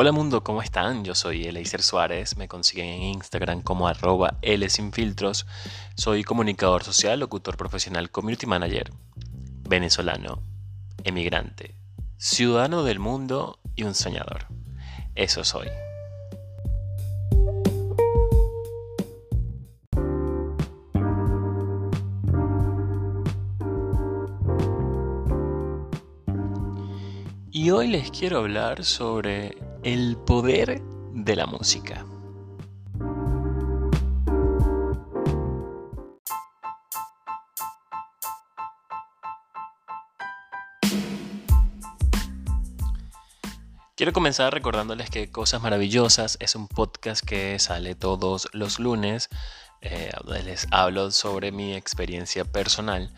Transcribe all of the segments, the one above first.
Hola mundo, ¿cómo están? Yo soy Eleiser Suárez, me consiguen en Instagram como arroba L sin filtros. Soy comunicador social, locutor profesional, community manager, venezolano, emigrante, ciudadano del mundo y un soñador. Eso soy. Y hoy les quiero hablar sobre el poder de la música. Quiero comenzar recordándoles que Cosas Maravillosas es un podcast que sale todos los lunes. Eh, les hablo sobre mi experiencia personal.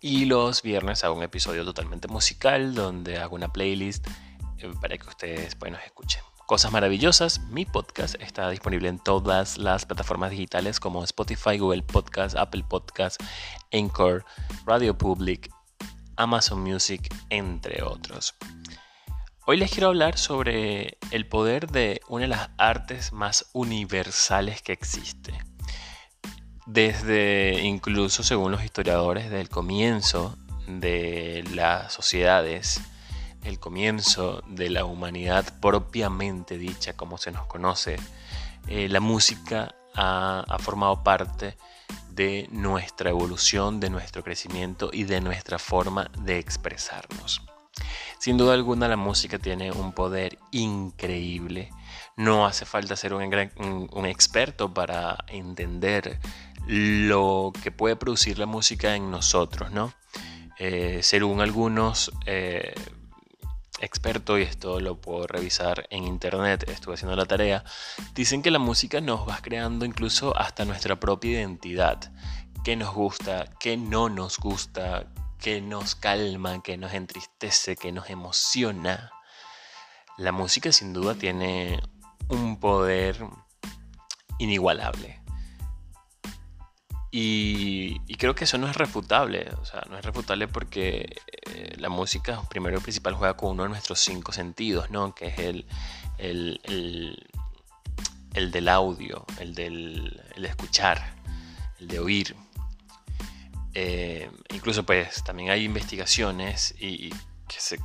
Y los viernes hago un episodio totalmente musical donde hago una playlist para que ustedes nos escuchen. Cosas maravillosas, mi podcast está disponible en todas las plataformas digitales como Spotify, Google Podcast, Apple Podcast, Anchor, Radio Public, Amazon Music, entre otros. Hoy les quiero hablar sobre el poder de una de las artes más universales que existe. Desde incluso según los historiadores del comienzo de las sociedades, el comienzo de la humanidad propiamente dicha, como se nos conoce, eh, la música ha, formado parte de nuestra evolución, de nuestro crecimiento y de nuestra forma de expresarnos. Sin duda alguna la música tiene un poder increíble. No hace falta ser un, un experto para entender lo que puede producir la música en nosotros, ¿no? Eh, según algunos eh, experto, y esto lo puedo revisar en internet, estuve haciendo la tarea, dicen que la música nos va creando incluso hasta nuestra propia identidad. ¿Qué nos gusta? ¿Qué no nos gusta? ¿Qué nos calma? ¿Qué nos entristece? ¿Qué nos emociona? La música sin duda tiene un poder inigualable. Y, creo que eso no es refutable, o sea, no es refutable porque eh, la música, primero y principal, juega con uno de nuestros cinco sentidos, ¿no? Que es el, el, el, del audio, el del escuchar, el de oír. Eh, incluso pues también hay investigaciones y, que,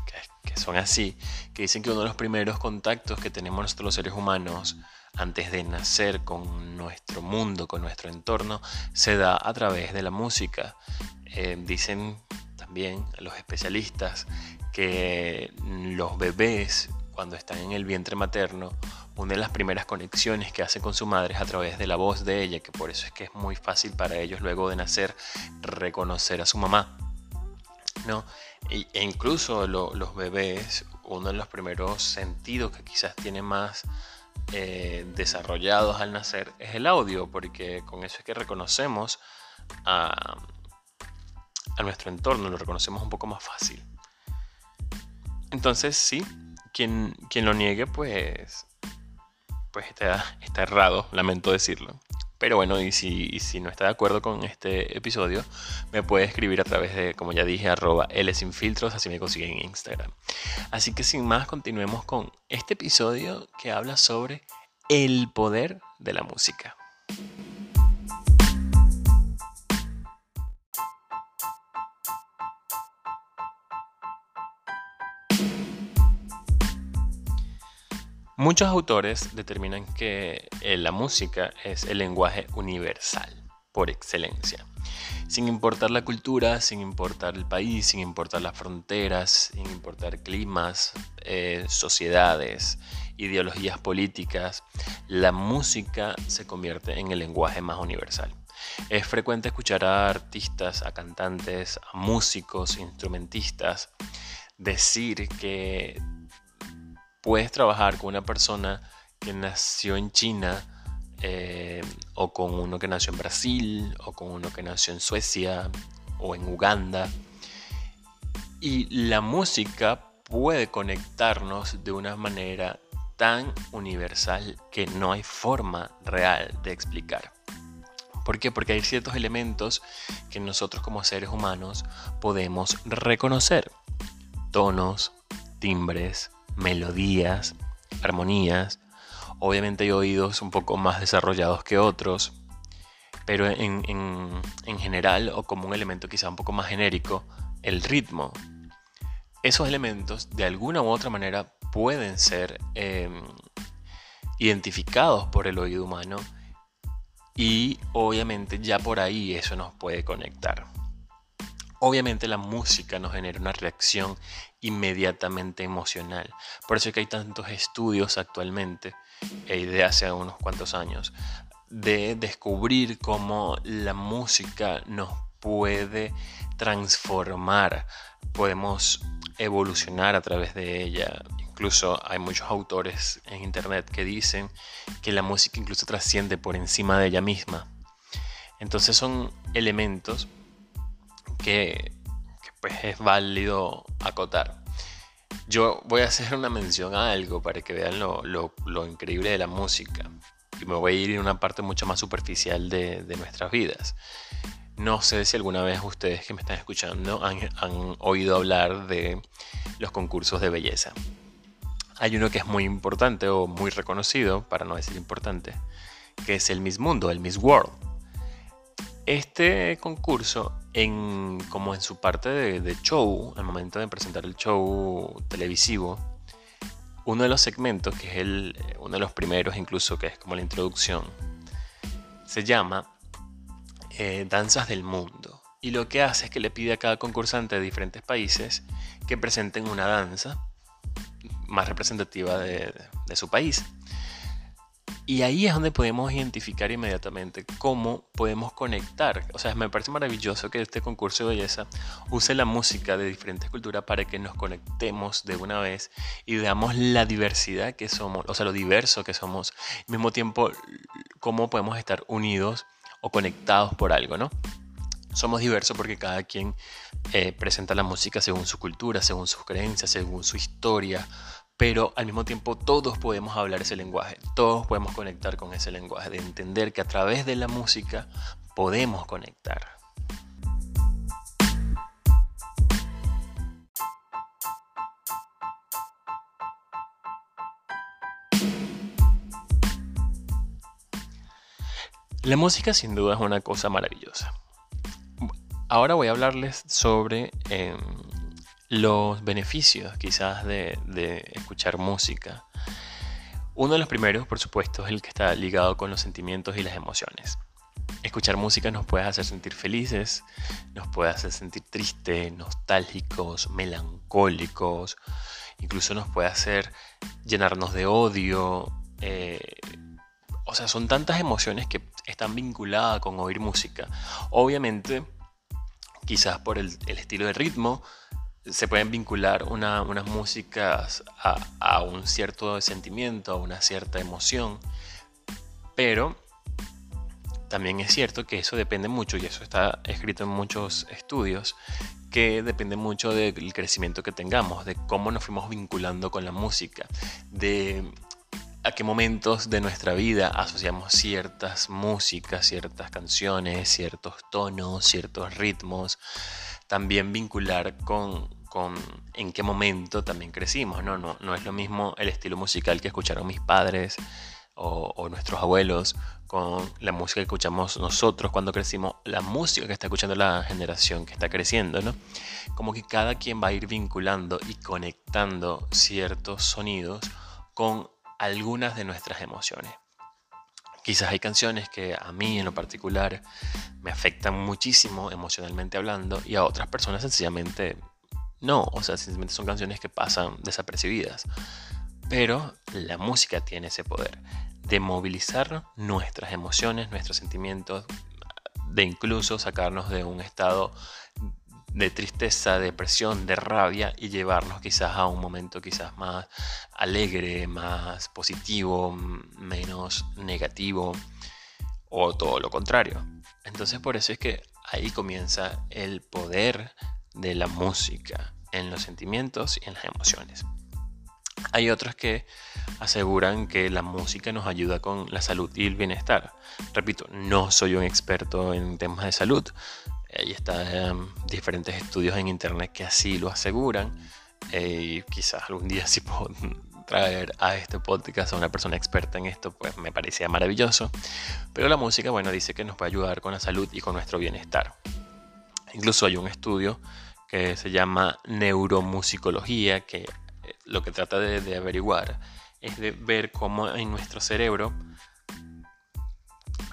que, son así, que dicen que uno de los primeros contactos que tenemos nosotros los seres humanos antes de nacer con nuestro mundo, con nuestro entorno, se da a través de la música. Eh, dicen también los especialistas que los bebés cuando están en el vientre materno, una de las primeras conexiones que hacen con su madre es a través de la voz de ella, que por eso es que es muy fácil para ellos luego de nacer reconocer a su mamá. ¿no? E, incluso los bebés, uno de los primeros sentidos que quizás tiene más eh, desarrollados al nacer es el audio, porque con eso es que reconocemos a, nuestro entorno, lo reconocemos un poco más fácil. Entonces, sí, quien, quien lo niegue, pues, pues está, está errado, lamento decirlo. Pero bueno, y si, si, no está de acuerdo con este episodio, me puede escribir a través de, como ya dije, arroba L así me consiguen en Instagram. Así que sin más, continuemos con este episodio que habla sobre el poder de la música. Muchos autores determinan que eh, la música es el lenguaje universal por excelencia. Sin importar la cultura, sin importar el país, sin importar las fronteras, sin importar climas, eh, sociedades, ideologías políticas, la música se convierte en el lenguaje más universal. Es frecuente escuchar a artistas, a cantantes, a músicos, instrumentistas decir que puedes trabajar con una persona que nació en China eh, o con uno que nació en Brasil o con uno que nació en Suecia o en Uganda. Y la música puede conectarnos de una manera tan universal que no hay forma real de explicar. ¿Por qué? Porque hay ciertos elementos que nosotros como seres humanos podemos reconocer. Tonos, timbres, melodías, armonías. Obviamente hay oídos un poco más desarrollados que otros, pero en, general, o como un elemento quizá un poco más genérico, el ritmo. Esos elementos, de alguna u otra manera, pueden ser em, identificados por el oído humano y obviamente ya por ahí eso nos puede conectar. Obviamente la música nos genera una reacción inmediatamente emocional. Por eso es que hay tantos estudios actualmente, y de hace unos cuantos años, de descubrir cómo la música nos puede transformar, podemos evolucionar a través de ella. Incluso hay muchos autores en internet que dicen que la música incluso trasciende por encima de ella misma. Entonces son elementos que, pues es válido acotar. Yo voy a hacer una mención a algo para que vean lo, increíble de la música. Y me voy a ir en una parte mucho más superficial de, nuestras vidas. No sé si alguna vez ustedes que me están escuchando han, han, oído hablar de los concursos de belleza. Hay uno que es muy importante o muy reconocido, para no decir importante, que es el Miss Mundo, el Miss World. Este concurso, como en su parte de, show, al momento de presentar el show televisivo, uno de los segmentos, que es el, uno de los primeros incluso, que es como la introducción, se llama eh, Danzas del Mundo. Y lo que hace es que le pide a cada concursante de diferentes países que presenten una danza más representativa de su país. Y ahí es donde podemos identificar inmediatamente cómo podemos conectar. O sea, me parece maravilloso que este concurso de belleza use la música de diferentes culturas para que nos conectemos de una vez y veamos la diversidad que somos, o sea, lo diverso que somos. Al mismo tiempo, cómo podemos estar unidos o conectados por algo, ¿no? Somos diversos porque cada quien eh, presenta la música según su cultura, según sus creencias, según su historia, pero al mismo tiempo todos podemos hablar ese lenguaje, todos podemos conectar con ese lenguaje, de entender que a través de la música podemos conectar. La música sin duda es una cosa maravillosa. Ahora voy a hablarles sobre em, los beneficios quizás de, escuchar música. Uno de los primeros, por supuesto, es el que está ligado con los sentimientos y las emociones. Escuchar música nos puede hacer sentir felices, nos puede hacer sentir tristes, nostálgicos, melancólicos, incluso nos puede hacer llenarnos de odio. Eh, o sea, son tantas emociones que están vinculadas con oír música. Obviamente, quizás por el estilo de ritmo, se pueden vincular unas músicas a, un cierto sentimiento, a una cierta emoción, pero también es cierto que eso depende mucho, y eso está escrito en muchos estudios, que depende mucho del crecimiento que tengamos, de cómo nos fuimos vinculando con la música, de a qué momentos de nuestra vida asociamos ciertas músicas, ciertas canciones, ciertos tonos, ciertos ritmos también vincular con, en qué momento también crecimos, ¿no? ¿no? No es lo mismo el estilo musical que escucharon mis padres o, nuestros abuelos con la música que escuchamos nosotros cuando crecimos, la música que está escuchando la generación que está creciendo, ¿no? Como que cada quien va a ir vinculando y conectando ciertos sonidos con algunas de nuestras emociones. Quizás hay canciones que a mí en lo particular me afectan muchísimo emocionalmente hablando y a otras personas sencillamente no, o sea, sencillamente son canciones que pasan desapercibidas. Pero la música tiene ese poder de movilizar nuestras emociones, nuestros sentimientos, de incluso sacarnos de un estado de tristeza, depresión, de rabia y llevarnos quizás a un momento quizás más alegre, más positivo, menos negativo o todo lo contrario. Entonces por eso es que ahí comienza el poder de la música en los sentimientos y en las emociones. Hay otros que aseguran que la música nos ayuda con la salud y el bienestar. Repito, no soy un experto en temas de salud, Ahí están diferentes estudios en internet que así lo aseguran. Eh, quizás algún día sí puedo traer a este podcast a una persona experta en esto, pues me parecía maravilloso. Pero la música, bueno, dice que nos puede ayudar con la salud y con nuestro bienestar. Incluso hay un estudio que se llama neuromusicología, que eh, lo que trata de, averiguar es de ver cómo en nuestro cerebro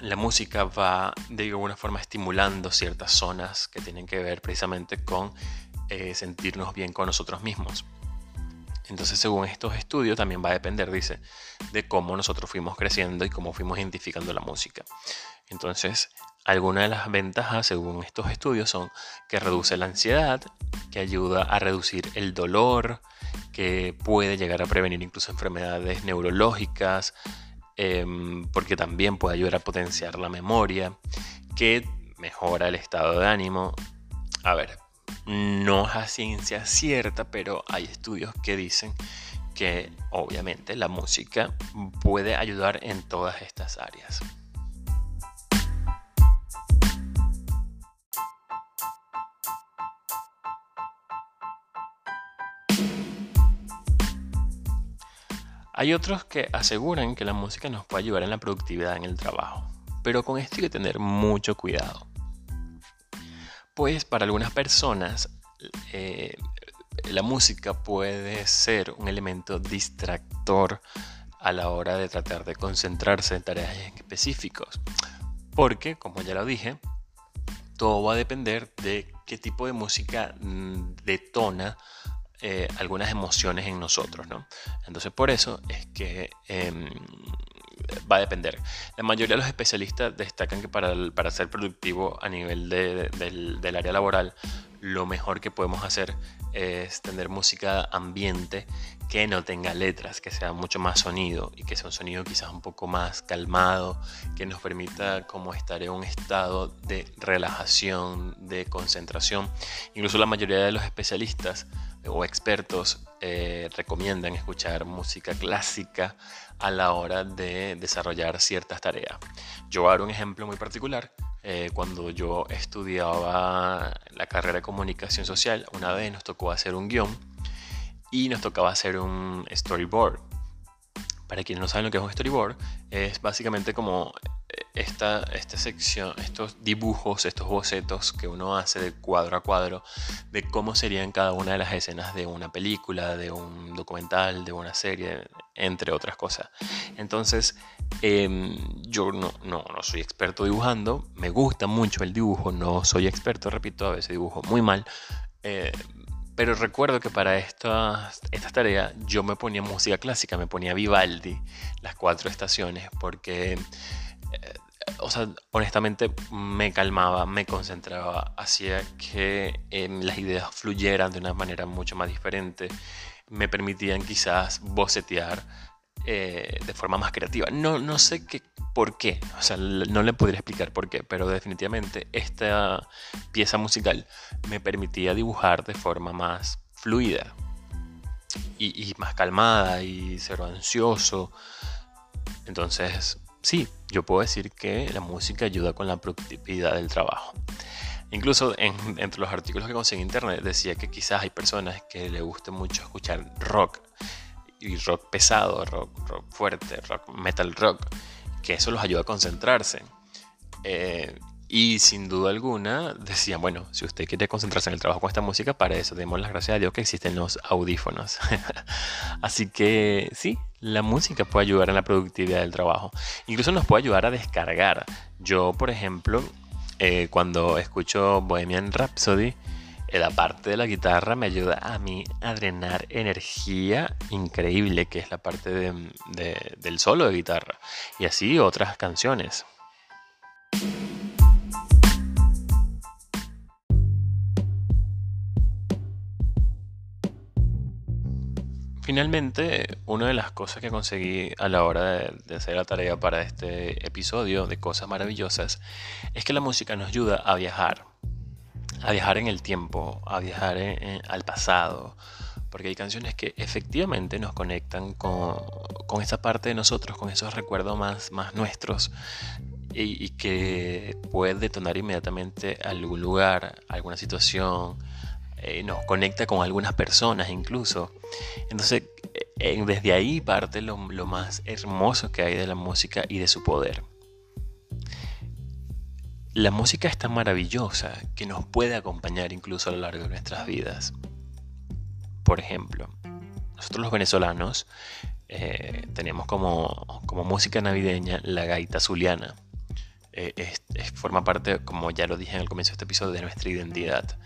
la música va de alguna forma estimulando ciertas zonas que tienen que ver precisamente con eh, sentirnos bien con nosotros mismos. Entonces, según estos estudios, también va a depender, dice, de cómo nosotros fuimos creciendo y cómo fuimos identificando la música. Entonces, algunas de las ventajas, según estos estudios, son que reduce la ansiedad, que ayuda a reducir el dolor, que puede llegar a prevenir incluso enfermedades neurológicas, em, porque también puede ayudar a potenciar la memoria, que mejora el estado de ánimo. A ver, no es a ciencia cierta, pero hay estudios que dicen que obviamente la música puede ayudar en todas estas áreas. Hay otros que aseguran que la música nos puede ayudar en la productividad en el trabajo, pero con esto hay que tener mucho cuidado. Pues para algunas personas eh, la música puede ser un elemento distractor a la hora de tratar de concentrarse en tareas específicos. Porque, como ya lo dije, todo va a depender de qué tipo de música mm, detona eh, algunas emociones en nosotros, ¿no? Entonces por eso es que em, va a depender. La mayoría de los especialistas destacan que para, para ser productivo a nivel del, del, área laboral, lo mejor que podemos hacer es tener música ambiente que no tenga letras, que sea mucho más sonido y que sea un sonido quizás un poco más calmado, que nos permita como estar en un estado de relajación, de concentración. Incluso la mayoría de los especialistas o expertos eh, recomiendan escuchar música clásica a la hora de desarrollar ciertas tareas. Yo dar un ejemplo muy particular. Eh, cuando yo estudiaba la carrera de comunicación social, una vez nos tocó hacer un guion y nos tocaba hacer un storyboard. Para quienes no saben lo que es un storyboard, es básicamente como esta, esta sección, estos dibujos, estos bocetos que uno hace de cuadro a cuadro de cómo serían cada una de las escenas de una película, de un documental, de una serie, entre otras cosas. Entonces, em, yo no, no, no, soy experto dibujando, me gusta mucho el dibujo, no soy experto, repito, a veces dibujo muy mal. Eh, pero recuerdo que para estas, esta tareas yo me ponía música clásica, me ponía Vivaldi, las cuatro estaciones, porque eh, o sea, honestamente me calmaba, me concentraba, hacía que em, las ideas fluyeran de una manera mucho más diferente, me permitían quizás bocetear eh, de forma más creativa. No, no sé qué, por qué, o sea, no le podría explicar por qué, pero definitivamente esta pieza musical me permitía dibujar de forma más fluida y, más calmada y cero ansioso. Entonces, sí, yo puedo decir que la música ayuda con la productividad del trabajo. Incluso entre los artículos que conseguí en internet decía que quizás hay personas que le guste mucho escuchar rock y rock pesado, rock, fuerte, rock, metal rock, que eso los ayuda a concentrarse. Eh, y sin duda alguna decían, bueno, si usted quiere concentrarse en el trabajo con esta música, para eso demos las gracias a Dios que existen los audífonos. Así que sí, la música puede ayudar en la productividad del trabajo. Incluso nos puede ayudar a descargar. Yo, por ejemplo, eh, cuando escucho Bohemian Rhapsody, eh, la parte de la guitarra me ayuda a mí a drenar energía increíble, que es la parte del solo de guitarra. Y así otras canciones. Finalmente, una de las cosas que conseguí a la hora de, hacer la tarea para este episodio de Cosas Maravillosas es que la música nos ayuda a viajar, a viajar en el tiempo, a viajar al pasado, porque hay canciones que efectivamente nos conectan con, con esa parte de nosotros, con esos recuerdos más, nuestros y, y que pueden detonar inmediatamente algún lugar, alguna situación, eh, nos conecta con algunas personas incluso. Entonces, desde ahí parte lo, más hermoso que hay de la música y de su poder. La música es tan maravillosa que nos puede acompañar incluso a lo largo de nuestras vidas. Por ejemplo, nosotros los venezolanos eh, tenemos como, como, música navideña la gaita zuliana. Eh, forma parte, como ya lo dije en el comienzo de este episodio, de nuestra identidad.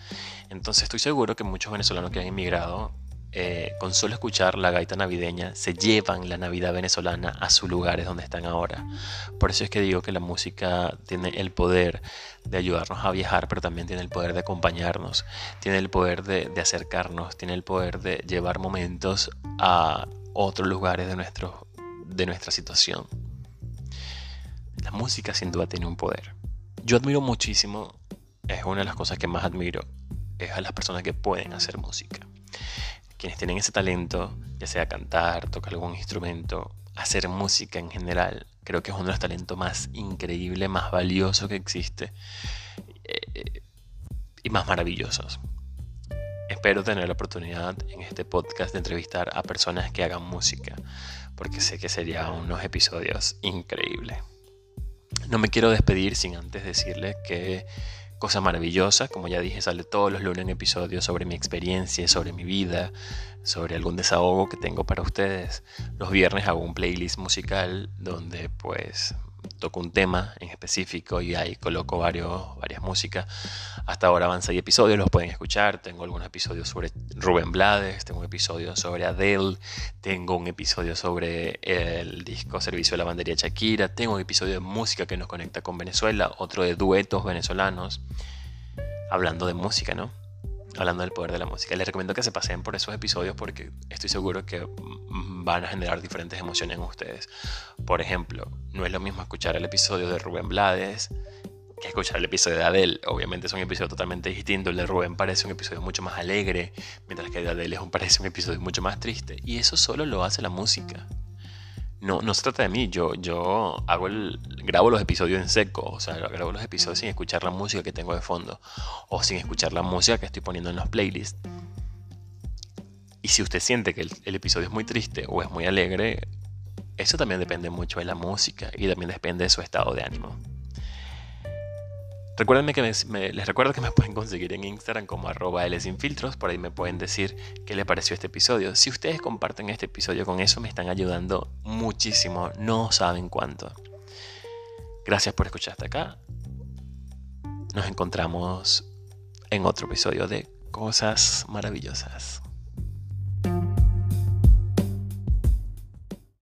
Entonces estoy seguro que muchos venezolanos que han emigrado eh, con solo escuchar la gaita navideña, se llevan la Navidad venezolana a sus lugares donde están ahora. Por eso es que digo que la música tiene el poder de ayudarnos a viajar, pero también tiene el poder de acompañarnos, tiene el poder de, acercarnos, tiene el poder de llevar momentos a otros lugares de, nuestro, de nuestra situación. La música sin duda tiene un poder. Yo admiro muchísimo, es una de las cosas que más admiro, es a las personas que pueden hacer música quienes tienen ese talento, ya sea cantar, tocar algún instrumento, hacer música en general, creo que es uno de los talentos más increíbles, más valiosos que existe eh, y más maravillosos. Espero tener la oportunidad en este podcast de entrevistar a personas que hagan música, porque sé que serían unos episodios increíbles. No me quiero despedir sin antes decirles que cosa maravillosa. Como ya dije, sale todos los lunes en episodios sobre mi experiencia, sobre mi vida, sobre algún desahogo que tengo para ustedes. Los viernes hago un playlist musical donde pues toco un tema en específico y ahí coloco varios, varias músicas. Hasta ahora van seis episodios, los pueden escuchar. Tengo algunos episodios sobre Rubén Blades, tengo un episodio sobre Adele, tengo un episodio sobre el disco Servicio de la Bandería Shakira, tengo un episodio de música que nos conecta con Venezuela, otro de duetos venezolanos, hablando de música, ¿no? Hablando del poder de la música. Les recomiendo que se pasen por esos episodios porque estoy seguro que van a generar diferentes emociones en ustedes. Por ejemplo, no es lo mismo escuchar el episodio de Rubén Blades que escuchar el episodio de Adele. Obviamente es un episodio totalmente distinto. El de Rubén parece un episodio mucho más alegre, mientras que el de Adele parece un episodio mucho más triste. Y eso solo lo hace la música no, no se trata de mí, yo, yo hago el, grabo los episodios en seco, o sea, grabo los episodios sin escuchar la música que tengo de fondo, o sin escuchar la música que estoy poniendo en los playlists. Y si usted siente que el episodio es muy triste o es muy alegre, eso también depende mucho de la música y también depende de su estado de ánimo. Recuerden que les recuerdo que me pueden conseguir en Instagram como arroba Filtros, por ahí me pueden decir qué les pareció este episodio. Si ustedes comparten este episodio con eso, me están ayudando muchísimo, no saben cuánto. Gracias por escuchar hasta acá. Nos encontramos en otro episodio de Cosas Maravillosas.